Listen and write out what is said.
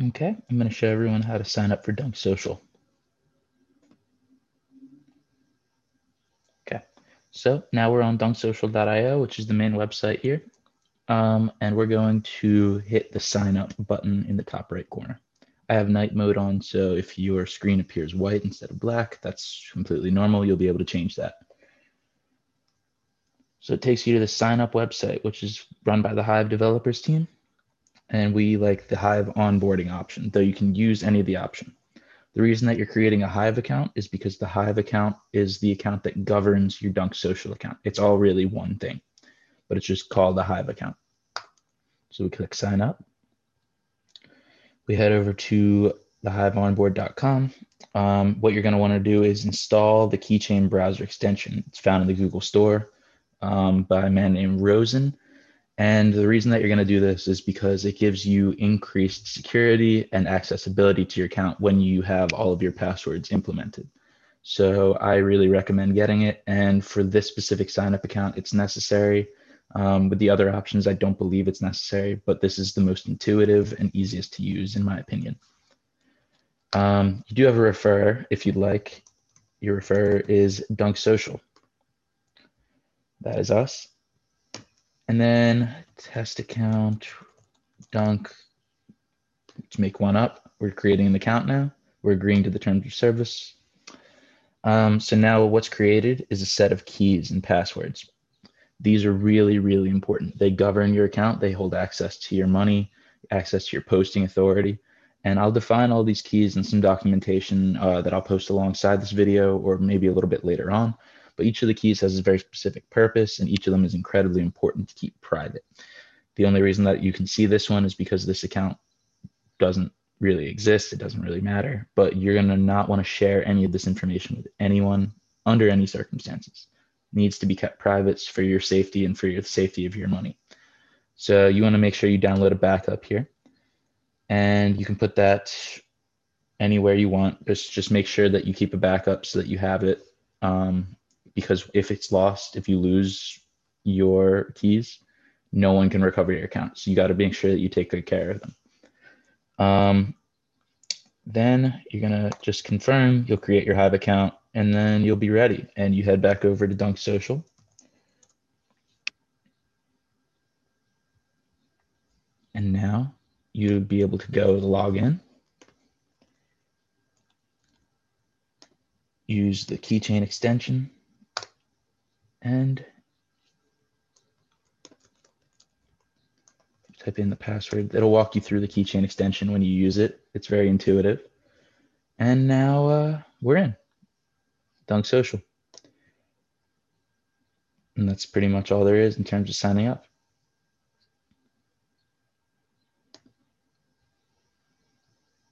Okay, I'm going to show everyone how to sign up for Dunk Social. Okay, so now we're on dunksocial.io, which is the main website here. Um, and we're going to hit the sign up button in the top right corner. I have night mode on, so if your screen appears white instead of black, that's completely normal. You'll be able to change that. So it takes you to the sign up website, which is run by the Hive developers team and we like the Hive onboarding option, though you can use any of the option. The reason that you're creating a Hive account is because the Hive account is the account that governs your Dunk Social account. It's all really one thing, but it's just called a Hive account. So we click sign up. We head over to thehiveonboard.com. Um, what you're going to want to do is install the Keychain browser extension. It's found in the Google Store um, by a man named Rosen and the reason that you're going to do this is because it gives you increased security and accessibility to your account when you have all of your passwords implemented. So I really recommend getting it. And for this specific sign up account, it's necessary. Um, with the other options, I don't believe it's necessary, but this is the most intuitive and easiest to use, in my opinion. Um, you do have a refer if you'd like. Your refer is Dunk Social. That is us. And then test account, dunk, let's make one up. We're creating an account now. We're agreeing to the terms of service. Um, so now what's created is a set of keys and passwords. These are really, really important. They govern your account. They hold access to your money, access to your posting authority. And I'll define all these keys in some documentation uh, that I'll post alongside this video or maybe a little bit later on but each of the keys has a very specific purpose and each of them is incredibly important to keep private. The only reason that you can see this one is because this account doesn't really exist. It doesn't really matter, but you're going to not want to share any of this information with anyone under any circumstances. It needs to be kept private for your safety and for your safety of your money. So you want to make sure you download a backup here and you can put that anywhere you want. Just, just make sure that you keep a backup so that you have it um, because if it's lost, if you lose your keys, no one can recover your account. So you got to make sure that you take good care of them. Um, then you're gonna just confirm. You'll create your Hive account, and then you'll be ready. And you head back over to Dunk Social. And now you'll be able to go to log in. Use the keychain extension and type in the password. It'll walk you through the keychain extension when you use it. It's very intuitive. And now uh, we're in Dunk Social. And that's pretty much all there is in terms of signing up.